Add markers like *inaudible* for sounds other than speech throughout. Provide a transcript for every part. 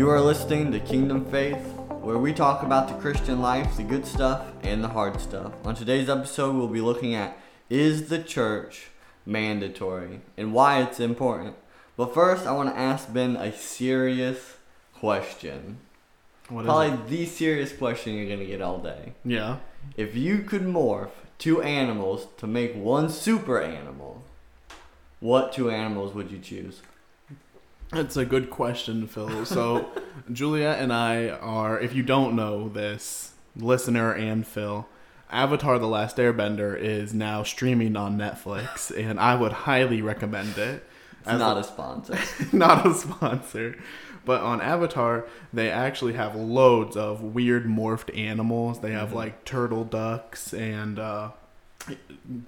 You are listening to Kingdom Faith, where we talk about the Christian life, the good stuff, and the hard stuff. On today's episode, we'll be looking at Is the church mandatory and why it's important? But first, I want to ask Ben a serious question. What is Probably the serious question you're going to get all day. Yeah. If you could morph two animals to make one super animal, what two animals would you choose? That's a good question, Phil. So, *laughs* Julia and I are, if you don't know this, listener and Phil, Avatar The Last Airbender is now streaming on Netflix, *laughs* and I would highly recommend it. It's not a- a sponsor. *laughs* not a sponsor. But on Avatar, they actually have loads of weird morphed animals. They have Mhm. like turtle ducks and uh,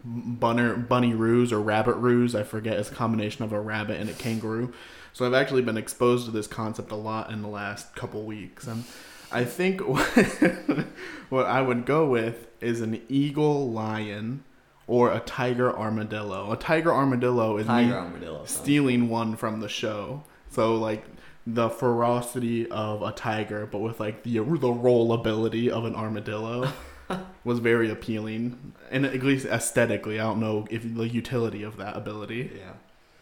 bunner, bunny roos or rabbit roos. I forget. It's a combination of a rabbit and a kangaroo. So I've actually been exposed to this concept a lot in the last couple weeks. And I think *laughs* what I would go with is an eagle lion or a tiger armadillo. A tiger armadillo is Tiger armadillo. stealing one from the show. So like the ferocity of a tiger, but with like the the roll ability of an armadillo, *laughs* was very appealing, and at least aesthetically, I don't know if the utility of that ability. Yeah.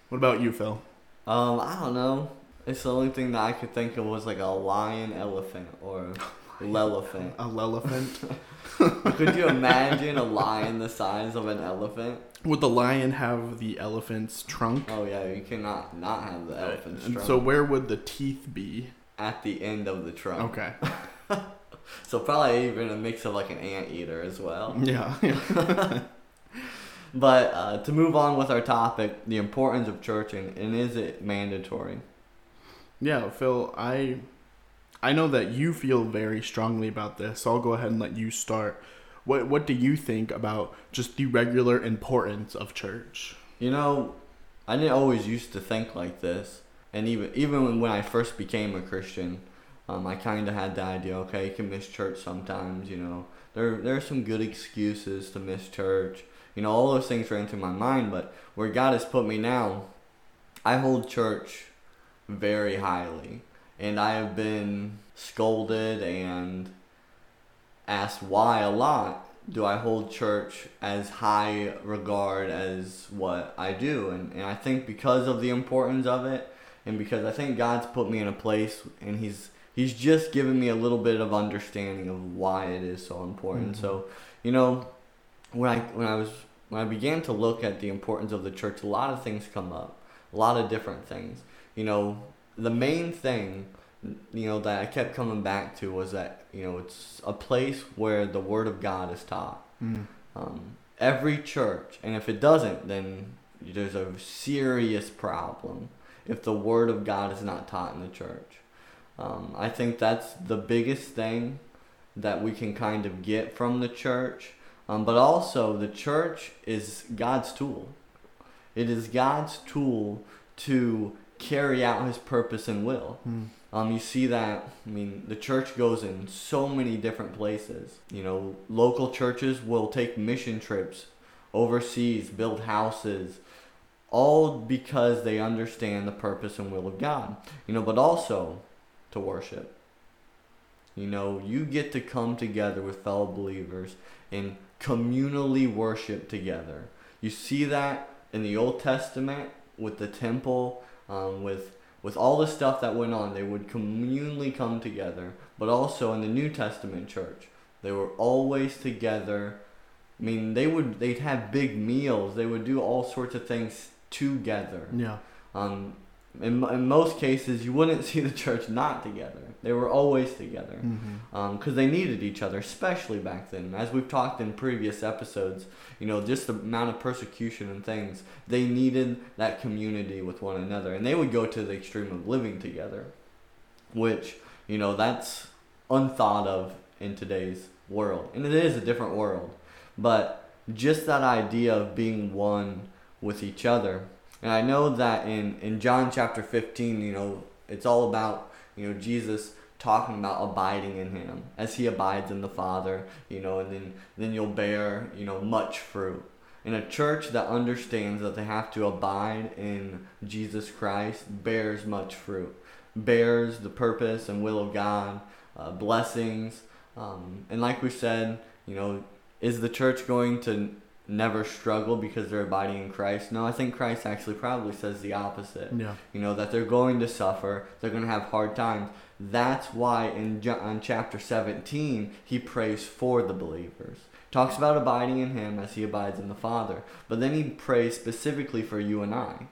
What about you, Phil? Um, I don't know. It's the only thing that I could think of was like a lion elephant or *laughs* lelephant. A lelephant. *laughs* Could you imagine a lion the size of an elephant? Would the lion have the elephant's trunk? Oh yeah, you cannot not have the elephant's and trunk so where would the teeth be? at the end of the trunk. Okay. *laughs* So probably even a mix of like an ant eater as well. *laughs* Yeah. *laughs* But uh, to move on with our topic, the importance of church and, and is it mandatory? Yeah, Phil, I I know that you feel very strongly about this, so I'll go ahead and let you start. What what do you think about just the regular importance of church? You know, I didn't always used to think like this, and even even when- when I first became a Christian, um, I kind of had the idea. Okay, you can miss church sometimes. You know, there there are some good excuses to miss church. You know, all those things ran through my mind. But where God has put me now, I hold church very highly, and I have been scolded and asked why a lot do I hold church as high regard as what I do? And, and I think because of the importance of it, and because I think God's put me in a place and He's He's just given me a little bit of understanding of why it is so important. Mhm. So, you know, when I when I was when I began to look at the importance of the church, a lot of things come up, a lot of different things. You know, the main thing, you know, that I kept coming back to was that you know it's a place where the Word of God is taught. Mm. Um, every church, and if it doesn't, then there's a serious problem if the Word of God is not taught in the church. Um, I think that's the biggest thing that we can kind of get from the church. Um, but also, the church is God's tool. It is God's tool to carry out His purpose and will. Mm. Um, you see that, I mean, the church goes in so many different places. You know, local churches will take mission trips overseas, build houses, all because they understand the purpose and will of God. You know, but also to worship. You know, you get to come together with fellow believers and communally worship together. You see that in the Old Testament with the temple, um, with with all the stuff that went on. They would communally come together, but also in the New Testament church, they were always together. I mean, they would they'd have big meals. They would do all sorts of things together. Yeah. Um, in, in most cases, you wouldn't *laughs* see the church not together. They were always together mm-hmm. um, because they needed each other, especially back then. As we've talked in previous episodes, you know, just the amount of persecution and things, they needed that community with one another. And they would go to the extreme of living together, which, you know, that's unthought of in today's world. And it is a different world. But just that idea of being one with each other. And I know that in, in John chapter 15, you know, it's all about, you know, Jesus talking about abiding in him as he abides in the Father, you know, and then, then you'll bear, you know, much fruit. In a church that understands that they have to abide in Jesus Christ bears much fruit. bears the purpose and will of God, uh, blessings. Um, and like we said, you know, is the church going to never struggle because they're abiding in Christ? No, I think Christ actually probably says the opposite. Yeah. You know, that they're going to suffer, they're going to have hard times. That's why in John chapter 17, he prays for the believers. Talks about abiding in him as he abides in the Father. But then he prays specifically for you and I.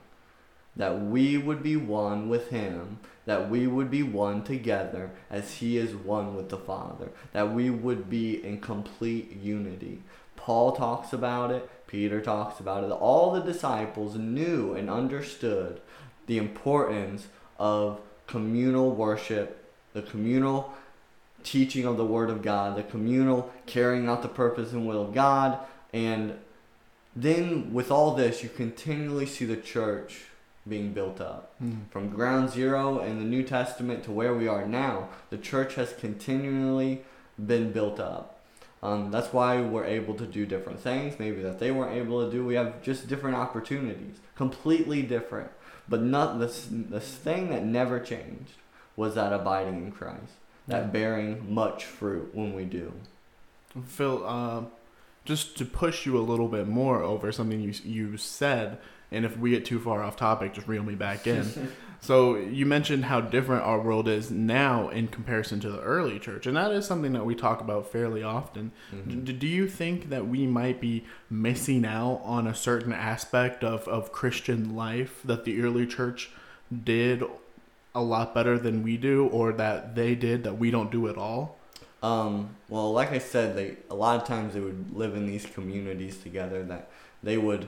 That we would be one with him, that we would be one together as he is one with the Father, that we would be in complete unity. Paul talks about it, Peter talks about it. All the disciples knew and understood the importance of communal worship, the communal teaching of the Word of God, the communal carrying out the purpose and will of God. And then with all this, you continually see the church being built up. Mm. From ground zero in the New Testament to where we are now, the church has continually been built up. Um, that's why we're able to do different things, maybe that they weren't able to do. We have just different opportunities, completely different. But not this, this thing that never changed was that abiding in Christ, that bearing much fruit when we do. Phil, uh, just to push you a little bit more over something you you said, and if we get too far off topic, just reel me back in. *laughs* so you mentioned how different our world is now in comparison to the early church, and that is something that we talk about fairly often. Mhm. D- do you think that we might be missing out on a certain aspect of, of Christian life that the early church did a lot better than we do, or that they did that we don't do at all? Um, well, like I said, they a lot of times they would live in these communities together. That they would.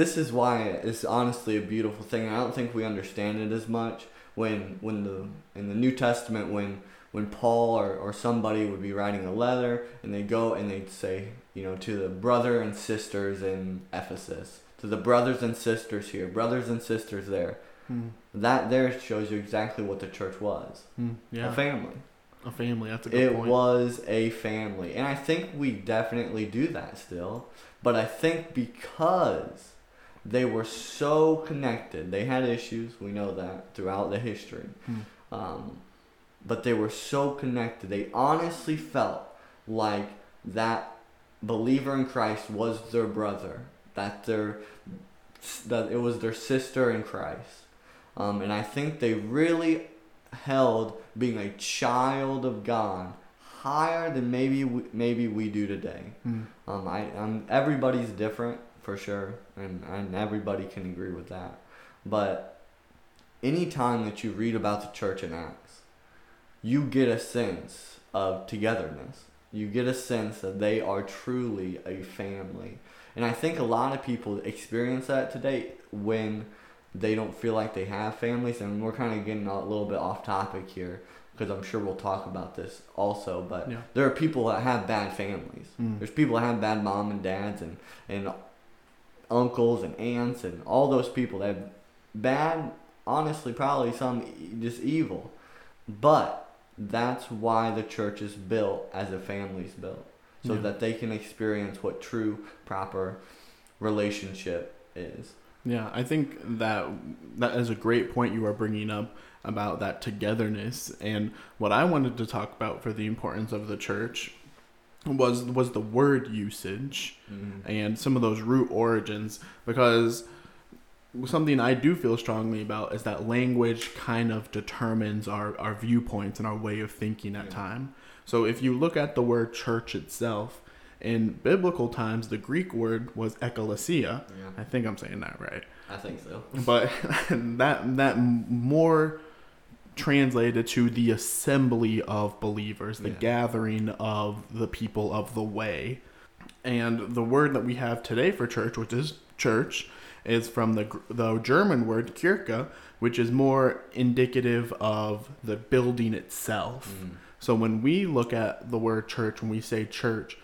This is why it's honestly a beautiful thing. I don't think we understand it as much when when the in the New Testament when when Paul or, or somebody would be writing a letter and they go and they'd say you know to the brother and sisters in Ephesus to the brothers and sisters here brothers and sisters there Hmm. that there shows you exactly what the church was Hmm. Yeah, a family a family. That's a good it point. was a family and i think we definitely do that still but i think because they were so connected they had issues we know that throughout the history Hmm. um, but they were so connected they honestly felt like that believer in christ was their brother that their that it was their sister in christ um, and i think they really held being a child of God higher than maybe we, maybe we do today. Hmm. Um, I, um, everybody's different for sure, and, and everybody can agree with that. But anytime that you read about the church in Acts, you get a sense of togetherness. You get a sense that they are truly a family. And I think a lot of people experience that today when they don't feel like they have families. And we're kind of getting a little bit off topic here because I'm sure we'll talk about this also. But Yeah. there are people that have bad families. Mm. There's people that have bad mom and dads and, and uncles and aunts and all those people that bad, honestly, probably some just evil. But that's why the church is built as a family's built. So Yeah. that they can experience what true, proper relationship is. Yeah, I think that that is a great point you are bringing up about that togetherness. And what I wanted to talk about for the importance of the church was was the word usage mm-hmm. and some of those root origins because something I do feel strongly about is that language kind of determines our, our viewpoints and our way of thinking at Yeah. time. So if you look at the word church itself, in biblical times the Greek word was ekklesia. Yeah, I think I'm saying that right. I think so. But *laughs* that that more translated to the assembly of believers, the Yeah. gathering of the people of the way. And the word that we have today for church, which is church, is from the the German word Kirche, which is more indicative of the building itself. Mm. So when we look at the word church, when we say church,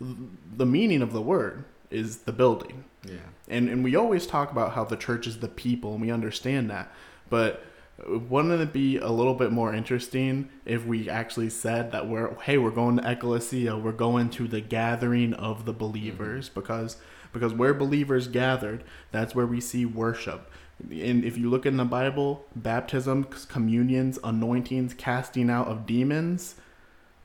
the meaning of the word is the building. Yeah. And and we always talk about how the church is the people, and we understand that. But wouldn't it be a little bit more interesting if we actually said that we're hey, we're going to ecclesia, we're going to the gathering of the believers, because because where believers gathered, that's where we see worship. And if you look in the Bible, baptism, communions, anointings, casting out of demons,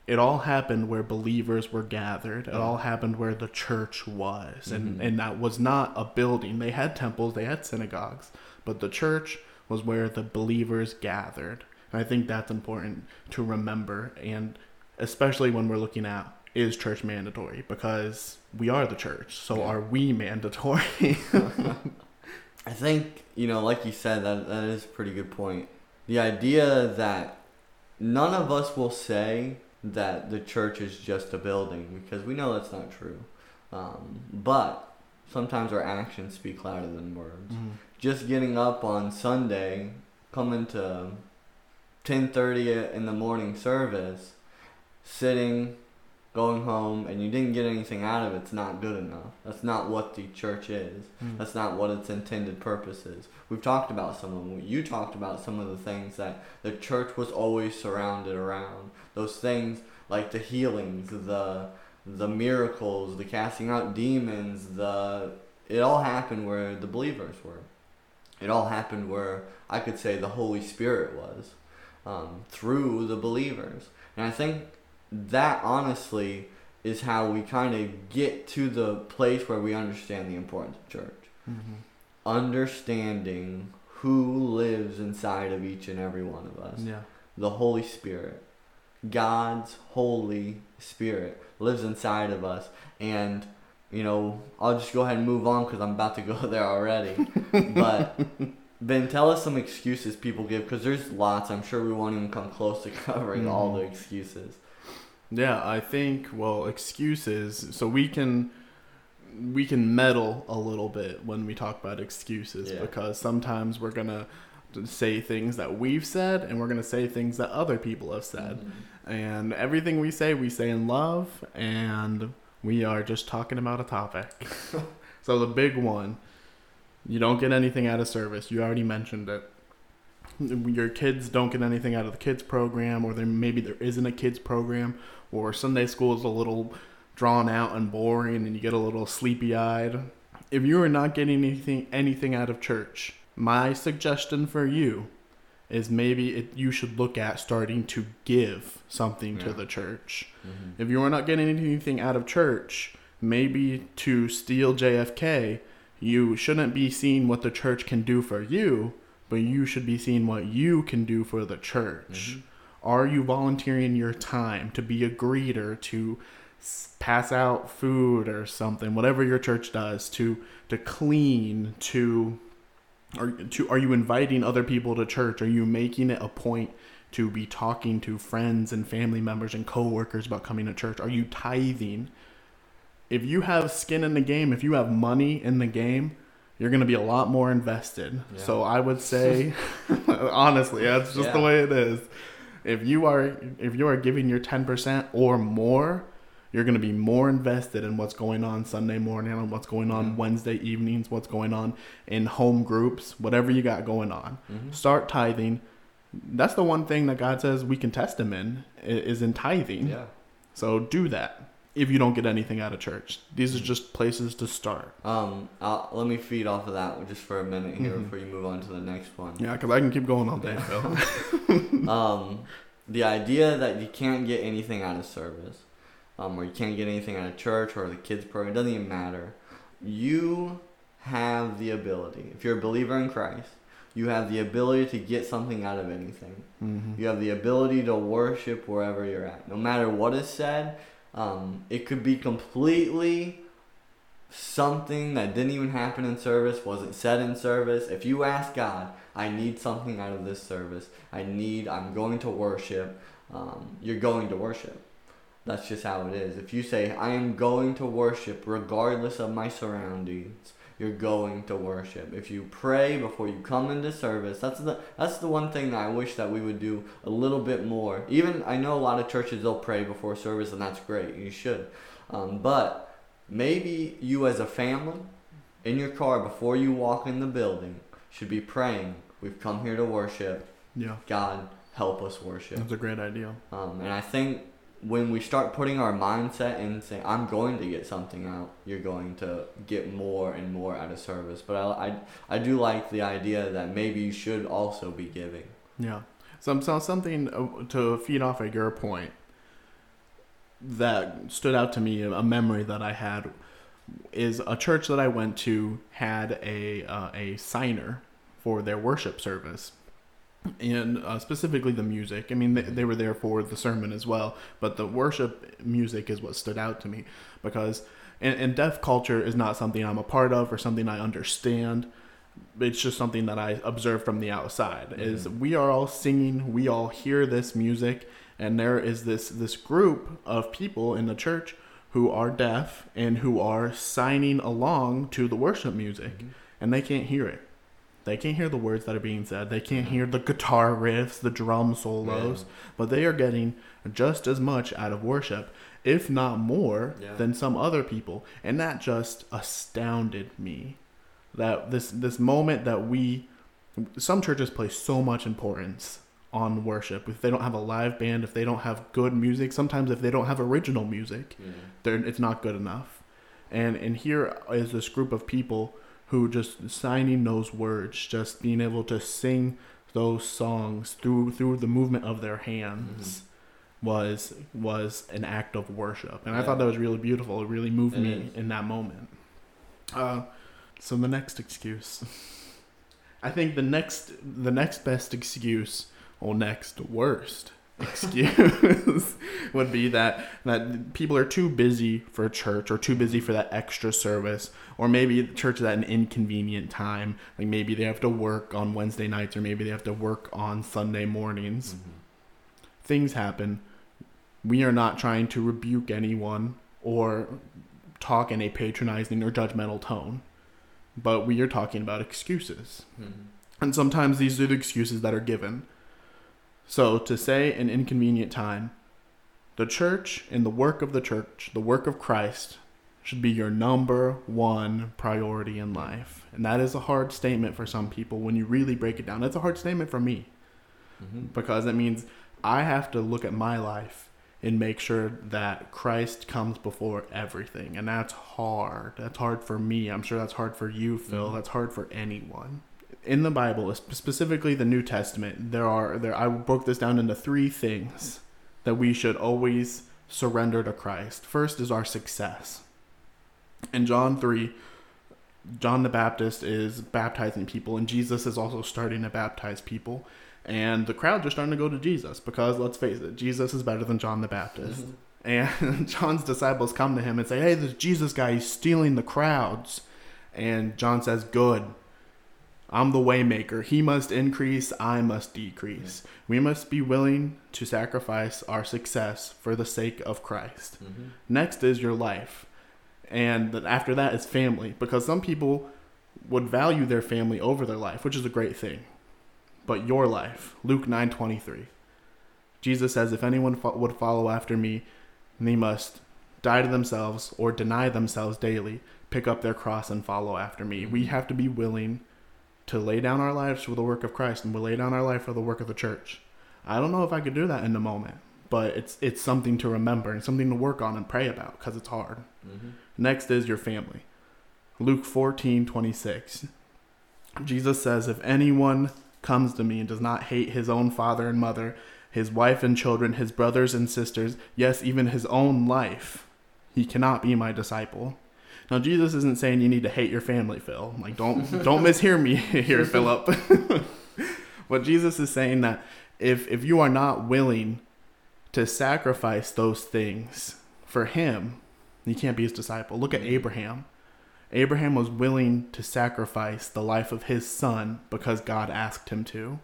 it all happened where believers were gathered. It all happened where the church was. And, Mhm. and that was not a building. They had temples, they had synagogues, but the church was where the believers gathered. And I think that's important to remember. And especially when we're looking at is church mandatory? Because we are the church. So Yeah. are we mandatory? *laughs* I think, you know, like you said, that, that is a pretty good point. The idea that none of us will say that the church is just a building because we know that's not true. Um, but sometimes our actions speak louder than words. Just getting up on Sunday, coming to 10:30 in the morning service, sitting, going home, and you didn't get anything out of it, it's not good enough. That's not what the church is. Mm. That's not what its intended purpose is. We've talked about some of them. You talked about some of the things that the church was always surrounded around. Those things like the healings, the the miracles, the casting out demons, the it all happened where the believers were. It all happened where I could say the Holy Spirit was um, through the believers. And I think that honestly is how we kind of get to the place where we understand the importance of church Mhm. understanding who lives inside of each and every one of us. Yeah. The Holy Spirit. God's Holy Spirit lives inside of us. And, you know, I'll just go ahead and move on because I'm about to go *laughs* there already. *laughs* but, then tell us some excuses people give because there's lots. I'm sure we won't even come close to *laughs* covering all mm-hmm. the excuses. Yeah, I think well, excuses. So we can we can meddle a little bit when we talk about excuses Yeah. because sometimes we're gonna say things that we've said and we're gonna say things that other people have said. Mm-hmm. And everything we say, we say in love, and we are just talking about a topic. *laughs* so the big one, you don't get anything out of service. You already mentioned it. Your kids don't get anything out of the kids program, or there maybe there isn't a kids program, or Sunday school is a little drawn out and boring, and you get a little sleepy eyed. If you are not getting anything anything out of church, my suggestion for you is maybe it, you should look at starting to give something to the church. Mhm. If you are not getting anything out of church, maybe to steal JFK, you shouldn't be seeing what the church can do for you, but you should be seeing what you can do for the church. Mhm. Are you volunteering your time to be a greeter, to pass out food or something, whatever your church does, to to clean, to are to are you inviting other people to church? Are you making it a point to be talking to friends and family members and coworkers about coming to church? Are you tithing? If you have skin in the game, if you have money in the game, you're going to be a lot more invested. Yeah. So I would say *laughs* honestly, that's just the way it is. If you are if you are giving your 10% or more, you're going to be more invested in what's going on Sunday morning and what's going on Mhm. Wednesday evenings, what's going on in home groups, whatever you got going on. Mhm. Start tithing. That's the one thing that God says we can test him in is in tithing. Yeah. So do that if you don't get anything out of church. These are just places to start. Um, I'll, let me feed off of that just for a minute here Mhm. before you move on to the next one. Yeah, because I can keep going all day, Phil. *laughs* um, the idea that you can't get anything out of service, um, or you can't get anything out of church or the kids program, it doesn't even matter. You have the ability, if you're a believer in Christ, you have the ability to get something out of anything. Mhm. You have the ability to worship wherever you're at. No matter what is said, um, it could be completely something that didn't even happen in service, wasn't said in service. If you ask God, I need something out of this service, I need, I'm going to worship, um, you're going to worship. That's just how it is. If you say, I am going to worship regardless of my surroundings, you're going to worship. If you pray before you come into service, that's the that's the one thing that I wish that we would do a little bit more. Even I know a lot of churches they'll pray before service, and that's great. You should, um, but maybe you as a family in your car before you walk in the building should be praying. We've come here to worship. Yeah, God, help us worship. that's a great idea. Um, and I think when we start putting our mindset in saying i'm going to get something out you're going to get more and more out of service. But i, I, I do like the idea that maybe you should also be giving. Yeah. Some, so something uh, to feed off of your point that stood out to me, a memory that I had, is a church that I went to had a uh, a signer for their worship service, and uh, specifically the music. I mean, they, they were there for the sermon as well, but the worship music is what stood out to me because, and, and deaf culture is not something I'm a part of or something I understand it's just something that I observe from the outside is we are all singing, we all hear this music, and there is this this group of people in the church who are deaf and who are signing along to the worship music, and they can't hear it. They can't hear the words that are being said. They can't hear the guitar riffs, the drum solos, but they are getting just as much out of worship, if not more, Yeah. than some other people, and that just astounded me. That this this moment that we some churches place so much importance on worship. If they don't have a live band if they don't have good music sometimes if they don't have original music they're, it's not good enough. And and here is this group of people who just signing those words just being able to sing those songs through through the movement of their hands was was an act of worship. And i thought that was really beautiful. It really moved It me is. in that moment. Uh, so the next excuse. *laughs* I think the next the next best excuse or next worst excuse *laughs* would be that that people are too busy for church or too busy for that extra service or maybe the church is at an inconvenient time. Like maybe they have to work on wednesday nights or maybe they have to work on sunday mornings. Mm-hmm. Things happen. We are not trying to rebuke anyone or talk in a patronizing or judgmental tone but we are talking about excuses. Mm-hmm. And sometimes these are the excuses that are given. So, to say an inconvenient time, the church and the work of the church, the work of Christ, should be your number one priority in life. And that is a hard statement for some people when you really break it down. It's a hard statement for me because it means I have to look at my life and make sure that Christ comes before everything. And that's hard. That's hard for me. I'm sure that's hard for you, Phil. Mhm. That's hard for anyone. In the Bible, specifically the New Testament, there are there I broke this down into three things that we should always surrender to Christ. First is our success. In John 3, John the Baptist is baptizing people, and Jesus is also starting to baptize people. And the crowds are starting to go to Jesus because, let's face it, Jesus is better than John the Baptist. Mm-hmm. *laughs* And John's disciples come to him and say, Hey, this Jesus guy, he's stealing the crowds. And John says, Good. I'm the waymaker. He must increase, I must decrease. We must be willing to sacrifice our success for the sake of Christ. Mm-hmm. Next is your life. And after that is family. Because some people would value their family over their life, which is a great thing. But your life, Luke 9:23. Jesus says, "If anyone fo- would follow after me, they must die to themselves or deny themselves daily, pick up their cross and follow after me." We mm-hmm. have to be willing to lay down our lives for the work of Christ and we lay down our life for the work of the church. I don't know if I could do that in the moment, but it's it's something to remember and something to work on and pray about because it's hard. Mm-hmm. Next is your family. Luke 14, 26. Jesus says, If anyone comes to me and does not hate his own father and mother, his wife and children, his brothers and sisters, yes, even his own life, he cannot be my disciple. Now Jesus isn't saying you need to hate your family, Phil. Like don't don't mishear me *laughs* here, Philip. *laughs* but Jesus is saying that if if you are not willing to sacrifice those things for him, you can't be his disciple. Look at mm-hmm. Abraham. Abraham was willing to sacrifice the life of his son because God asked him to.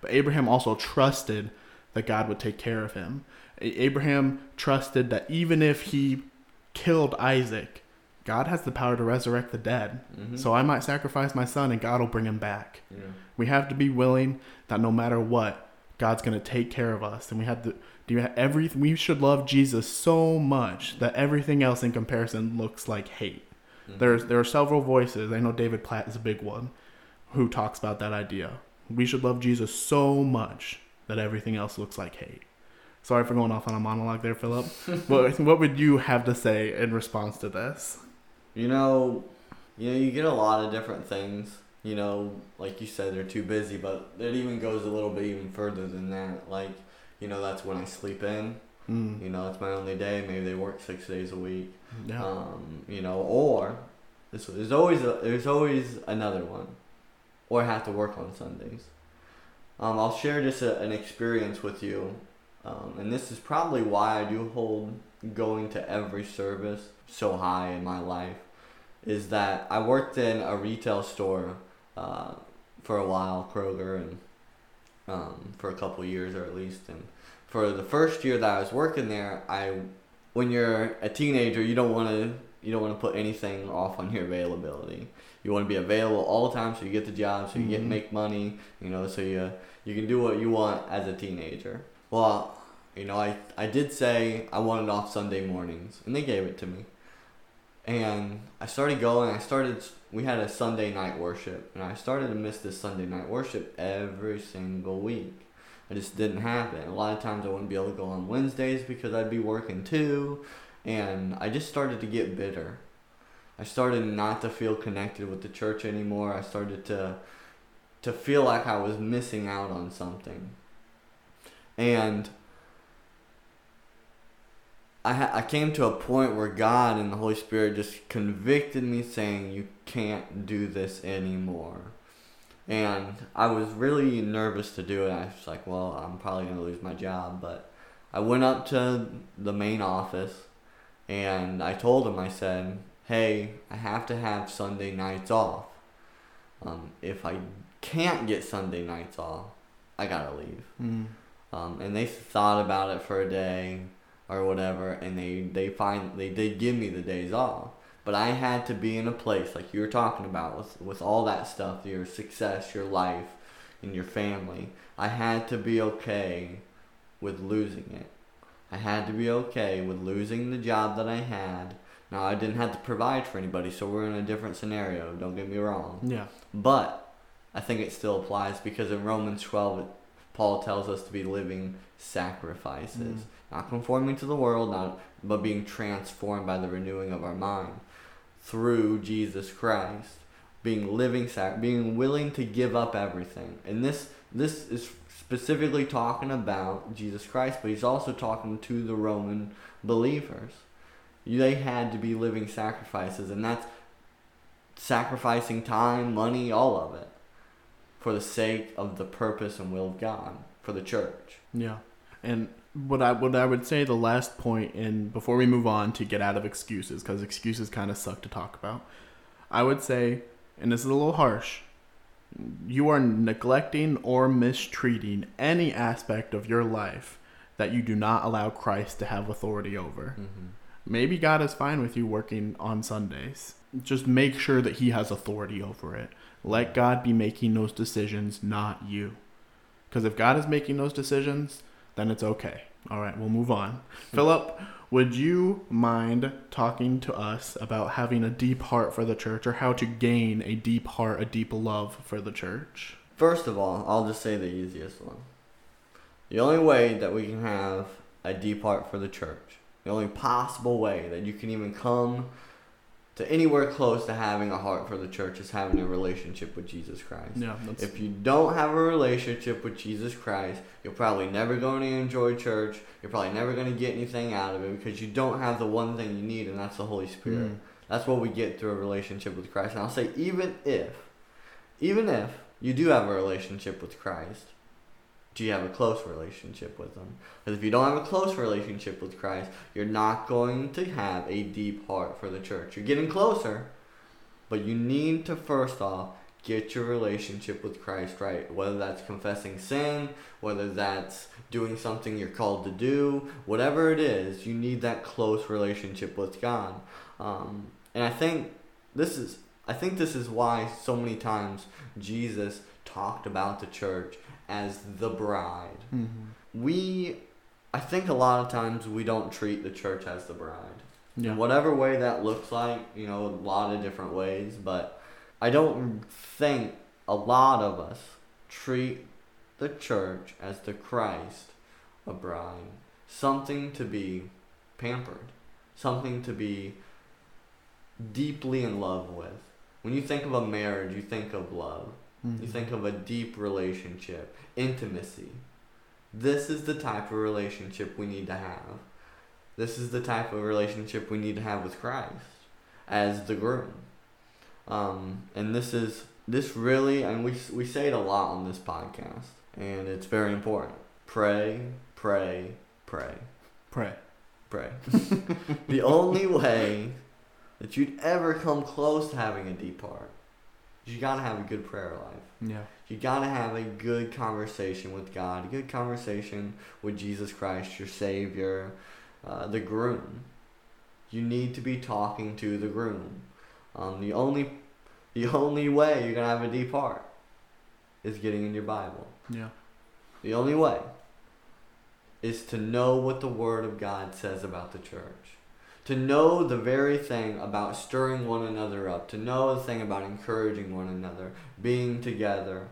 But Abraham also trusted that God would take care of him. Abraham trusted that even if he killed Isaac, God has the power to resurrect the dead. Mm-hmm. So I might sacrifice my son and God will bring him back. We have to be willing that no matter what, God's going to take care of us, and we have to do every. We should love Jesus so much that everything else in comparison looks like hate. Mm-hmm. There's there are several voices. I know David Platt is a big one, who talks about that idea. We should love Jesus so much that everything else looks like hate. Sorry for going off on a monologue there, Philip. *laughs* what what would you have to say in response to this? You know, you know, you get a lot of different things. You know, like you said, they're too busy, but it even goes a little bit even further than that. Like, you know, that's when I sleep in. Mm. You know, it's my only day. Maybe they work six days a week. Yeah. Um, you know, or this there's always a, there's always another one, or I have to work on Sundays. Um, I'll share just a, an experience with you, um, and this is probably why I do hold going to every service so high in my life. Is that I worked in a retail store uh, for a while, Kroger, and um, for a couple years or at least, and for the first year that I was working there, I when you're a teenager, you don't want to you don't want to put anything off on your availability. You want to be available all the time, so you get the job, so you get Mhm. make money. You know, so you you can do what you want as a teenager. Well, you know, I I did say I wanted off Sunday mornings, and they gave it to me. And I started going. I started. We had a Sunday night worship, and I started to miss this Sunday night worship every single week. It just didn't happen. A lot of times I wouldn't be able to go on Wednesdays because I'd be working too, and I just started to get bitter. I started not to feel connected with the church anymore. I started to to feel like I was missing out on something. And I ha- I came to a point where God and the Holy Spirit just convicted me saying you can't do this anymore. And I was really nervous to do it. I was like, well, I'm probably going to lose my job, but I went up to the main office and I told him I said, "Hey, I have to have Sunday nights off. Um, if I can't get Sunday nights off, I got to leave." Mm. Um, and they thought about it for a day or whatever, and they they find they did give me the days off. But I had to be in a place like you were talking about with with all that stuff, your success, your life, and your family. I had to be okay with losing it. I had to be okay with losing the job that I had. Now I didn't have to provide for anybody, so we're in a different scenario. Don't get me wrong. Yeah. But I think it still applies because in Romans 12, Paul tells us to be living sacrifices, Mm. Not conforming to the world, not but being transformed by the renewing of our mind through Jesus Christ, being living sac, being willing to give up everything. And this this is specifically talking about Jesus Christ, but he's also talking to the Roman believers. They had to be living sacrifices, and that's sacrificing time, money, all of it for the sake of the purpose and will of God for the church. Yeah. And what I what I would say the last point and before we move on to get out of excuses cuz excuses kind of suck to talk about. I would say and this is a little harsh. You are neglecting or mistreating any aspect of your life that you do not allow Christ to have authority over. Mm-hmm. Maybe God is fine with you working on Sundays. Just make sure that He has authority over it. Let God be making those decisions, not you. Because if God is making those decisions, then it's okay. All right, we'll move on. Philip, would you mind talking to us about having a deep heart for the church or how to gain a deep heart, a deep love for the church? First of all, I'll just say the easiest one. The only way that we can have a deep heart for the church, the only possible way that you can even come anywhere close to having a heart for the church is having a relationship with Jesus Christ. Yeah, If you don't have a relationship with Jesus Christ, you're probably never going to enjoy church. You're probably never going to get anything out of it because you don't have the one thing you need, and that's the Holy Spirit. Mm. That's what we get through a relationship with Christ. And I'll say, even if, even if you do have a relationship with Christ, do you have a close relationship with Him? Because if you don't have a close relationship with Christ, you're not going to have a deep heart for the church. You're getting closer, but you need to first off get your relationship with Christ right. Whether that's confessing sin, whether that's doing something you're called to do, whatever it is, you need that close relationship with God. Um, and I think this is I think this is why so many times Jesus talked about the church as the bride. Mm-hmm. We I think a lot of times we don't treat the church as the bride Yeah. whatever way that looks like, you know, a lot of different ways, but I don't think a lot of us treat the church as the Christ a bride. something to be pampered, something to be deeply in love with. When you think of a marriage, you think of love. Mhm. You think of a deep relationship, intimacy. This is the type of relationship we need to have. This is the type of relationship we need to have with Christ as the groom. Um, and this is this really, and we we say it a lot on this podcast, and it's very important. Pray, pray, pray, Pray. pray. *laughs* the only way that you'd ever come close to having a deep heart, you gotta have a good prayer life. Yeah. You gotta have a good conversation with God, a good conversation with Jesus Christ, your Savior, uh, the groom. You need to be talking to the groom. Um, the only, the only way you're gonna have a deep heart is getting in your Bible. Yeah. The only way is to know what the Word of God says about the church. To know the very thing about stirring one another up. To know the thing about encouraging one another. Being together.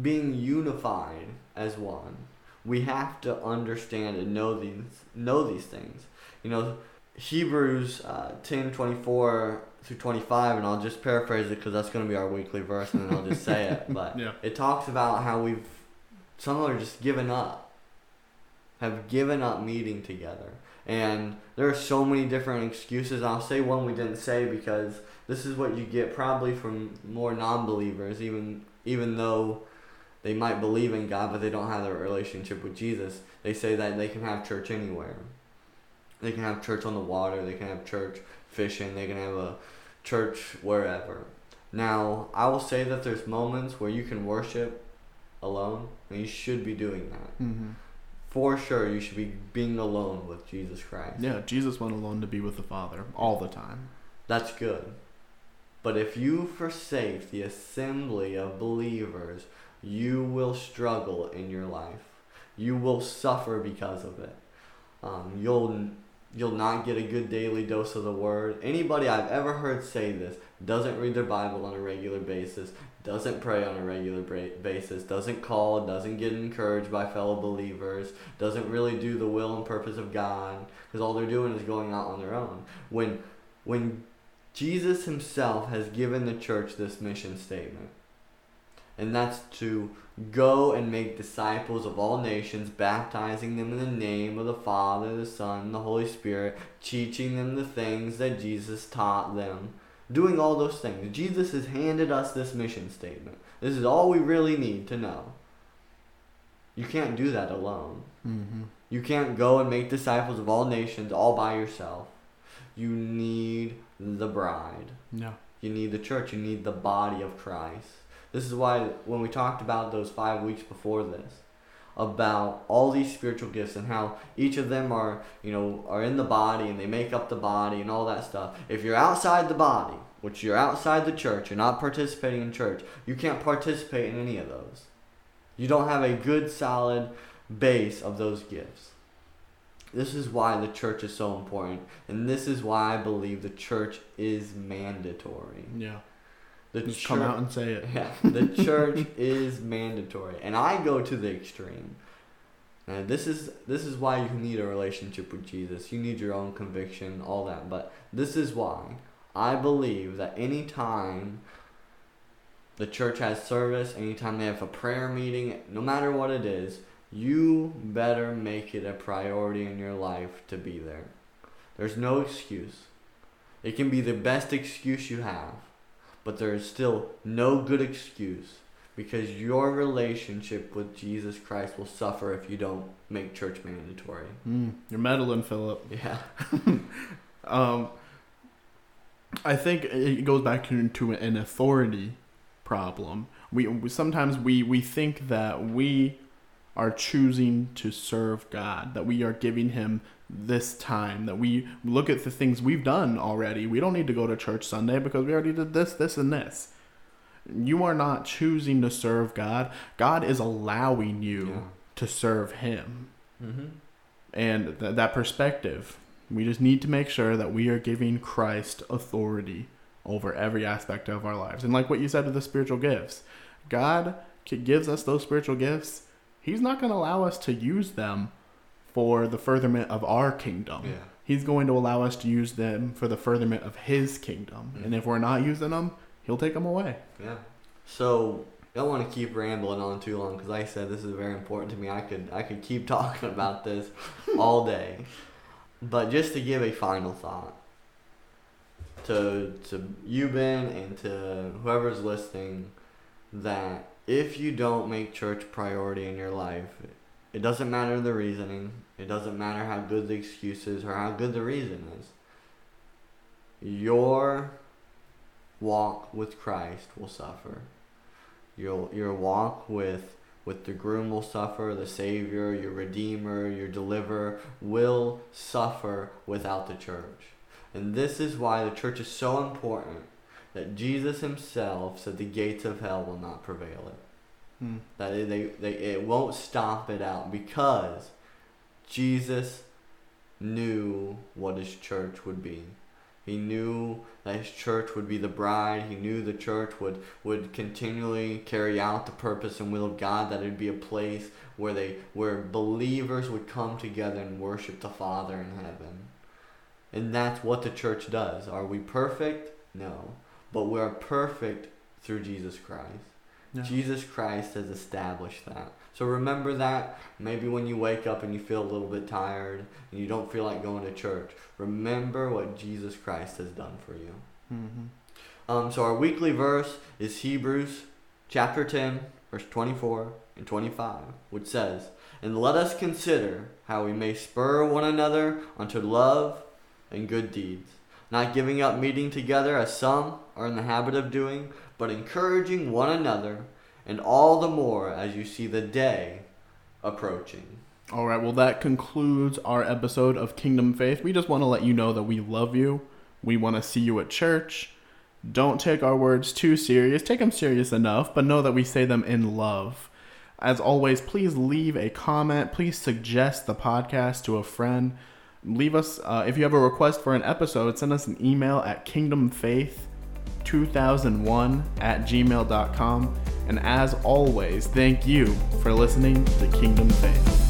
Being unified as one. We have to understand and know these know these things. You know, Hebrews uh, 10 24 through 25, and I'll just paraphrase it because that's going to be our weekly verse, and then I'll just say it. *laughs* But Yeah. it talks about how we've some are just given up have given up meeting together and there are so many different excuses. I'll say one we didn't say because this is what you get probably from more non-believers even even though they might believe in god but they don't have a relationship with jesus. They say that they can have church anywhere. They can have church on the water. They can have church fishing. They can have a church wherever. Now i will say that there's moments where you can worship alone, and you should be doing that. Mm-hmm. For sure, you should be being alone with Jesus Christ. Yeah. Jesus went alone to be with the Father all the time. That's good. But if you forsake the assembly of believers, you will struggle in your life. You will suffer because of it. Um, you'll you'll not get a good daily dose of the word. Anybody I've ever heard say this doesn't read their Bible on a regular basis, doesn't pray on a regular basis, doesn't call, doesn't get encouraged by fellow believers, doesn't really do the will and purpose of God, because all they're doing is going out on their own. When when Jesus himself has given the church this mission statement. And that's to go and make disciples of all nations, baptizing them in the name of the Father, the Son, and the Holy Spirit, teaching them the things that Jesus taught them. Doing all those things. Jesus has handed us this mission statement. This is all we really need to know. You can't do that alone. Mm-hmm. You can't go and make disciples of all nations all by yourself. You need the bride. Yeah. You need the church. You need the body of Christ. This is why when we talked about those five weeks before this, about all these spiritual gifts and how each of them are, you know, are in the body and they make up the body and all that stuff. If you're outside the body, which you're outside the church, you're not participating in church, you can't participate in any of those. You don't have a good solid base of those gifts. This is why the church is so important, and this is why I believe the church is mandatory. Yeah. The Just church, come out and say it. yeah, *laughs* the church *laughs* is mandatory, and I go to the extreme. And this is this is why you need a relationship with Jesus. You need your own conviction, all that. But this is why I believe that anytime the church has service, anytime they have a prayer meeting, no matter what it is, you better make it a priority in your life to be there. There's no excuse. It can be the best excuse you have, but there is still no good excuse because your relationship with Jesus Christ will suffer if you don't make church mandatory. Mm, you're meddling, Philip. Yeah. *laughs* Um, I think it goes back to, to an authority problem. We, we sometimes we, we think that we are choosing to serve God, that we are giving Him this time, that we look at the things we've done already. We don't need to go to church Sunday because we already did this, this, and this. You are not choosing to serve God. God is allowing you Yeah. to serve Him Mm-hmm. and th- that perspective. We just need to make sure that we are giving Christ authority over every aspect of our lives. And like what you said with the spiritual gifts, God gives us those spiritual gifts. He's not going to allow us to use them for the furtherment of our kingdom. Yeah. He's going to allow us to use them for the furtherment of His kingdom. Mhm. And if we're not using them, He'll take them away. Yeah. So I don't want to keep rambling on too long because, like I said, this is very important to me. I could I could keep *laughs* talking about this all day, but just to give a final thought to to you Ben and to whoever's listening, that if you don't make church priority in your life, it doesn't matter the reasoning. It doesn't matter how good the excuse is or how good the reason is. Your walk with Christ will suffer. Your your walk with with the groom will suffer, the Savior, your Redeemer, your Deliverer will suffer without the church. And this is why the church is so important that Jesus himself said the gates of hell will not prevail it. Hmm. That it, they, they, it won't stop it out because Jesus knew what his church would be. He knew that his church would be the bride. He knew the church would, would continually carry out the purpose and will of God, that it would be a place where they where believers would come together and worship the Father in heaven. And that's what the church does. Are we perfect? No. But we are perfect through Jesus Christ. Yeah. Jesus Christ has established that. So remember that. Maybe when you wake up and you feel a little bit tired and you don't feel like going to church, remember what Jesus Christ has done for you. Mm-hmm. Um, so our weekly verse is Hebrews chapter 10, verse 24 and 25, which says, And let us consider how we may spur one another unto love and good deeds, not giving up meeting together as some are in the habit of doing, but encouraging one another, and all the more as you see the day approaching. All right, well, that concludes our episode of Kingdom Faith. We just want to let you know that we love you. We want to see you at church. Don't take our words too serious. Take them serious enough, but know that we say them in love. As always, please leave a comment. Please suggest the podcast to a friend. Leave us, uh, if you have a request for an episode, send us an email at kingdomfaith2001 at gmail.com. And as always, thank you for listening to Kingdom Faith.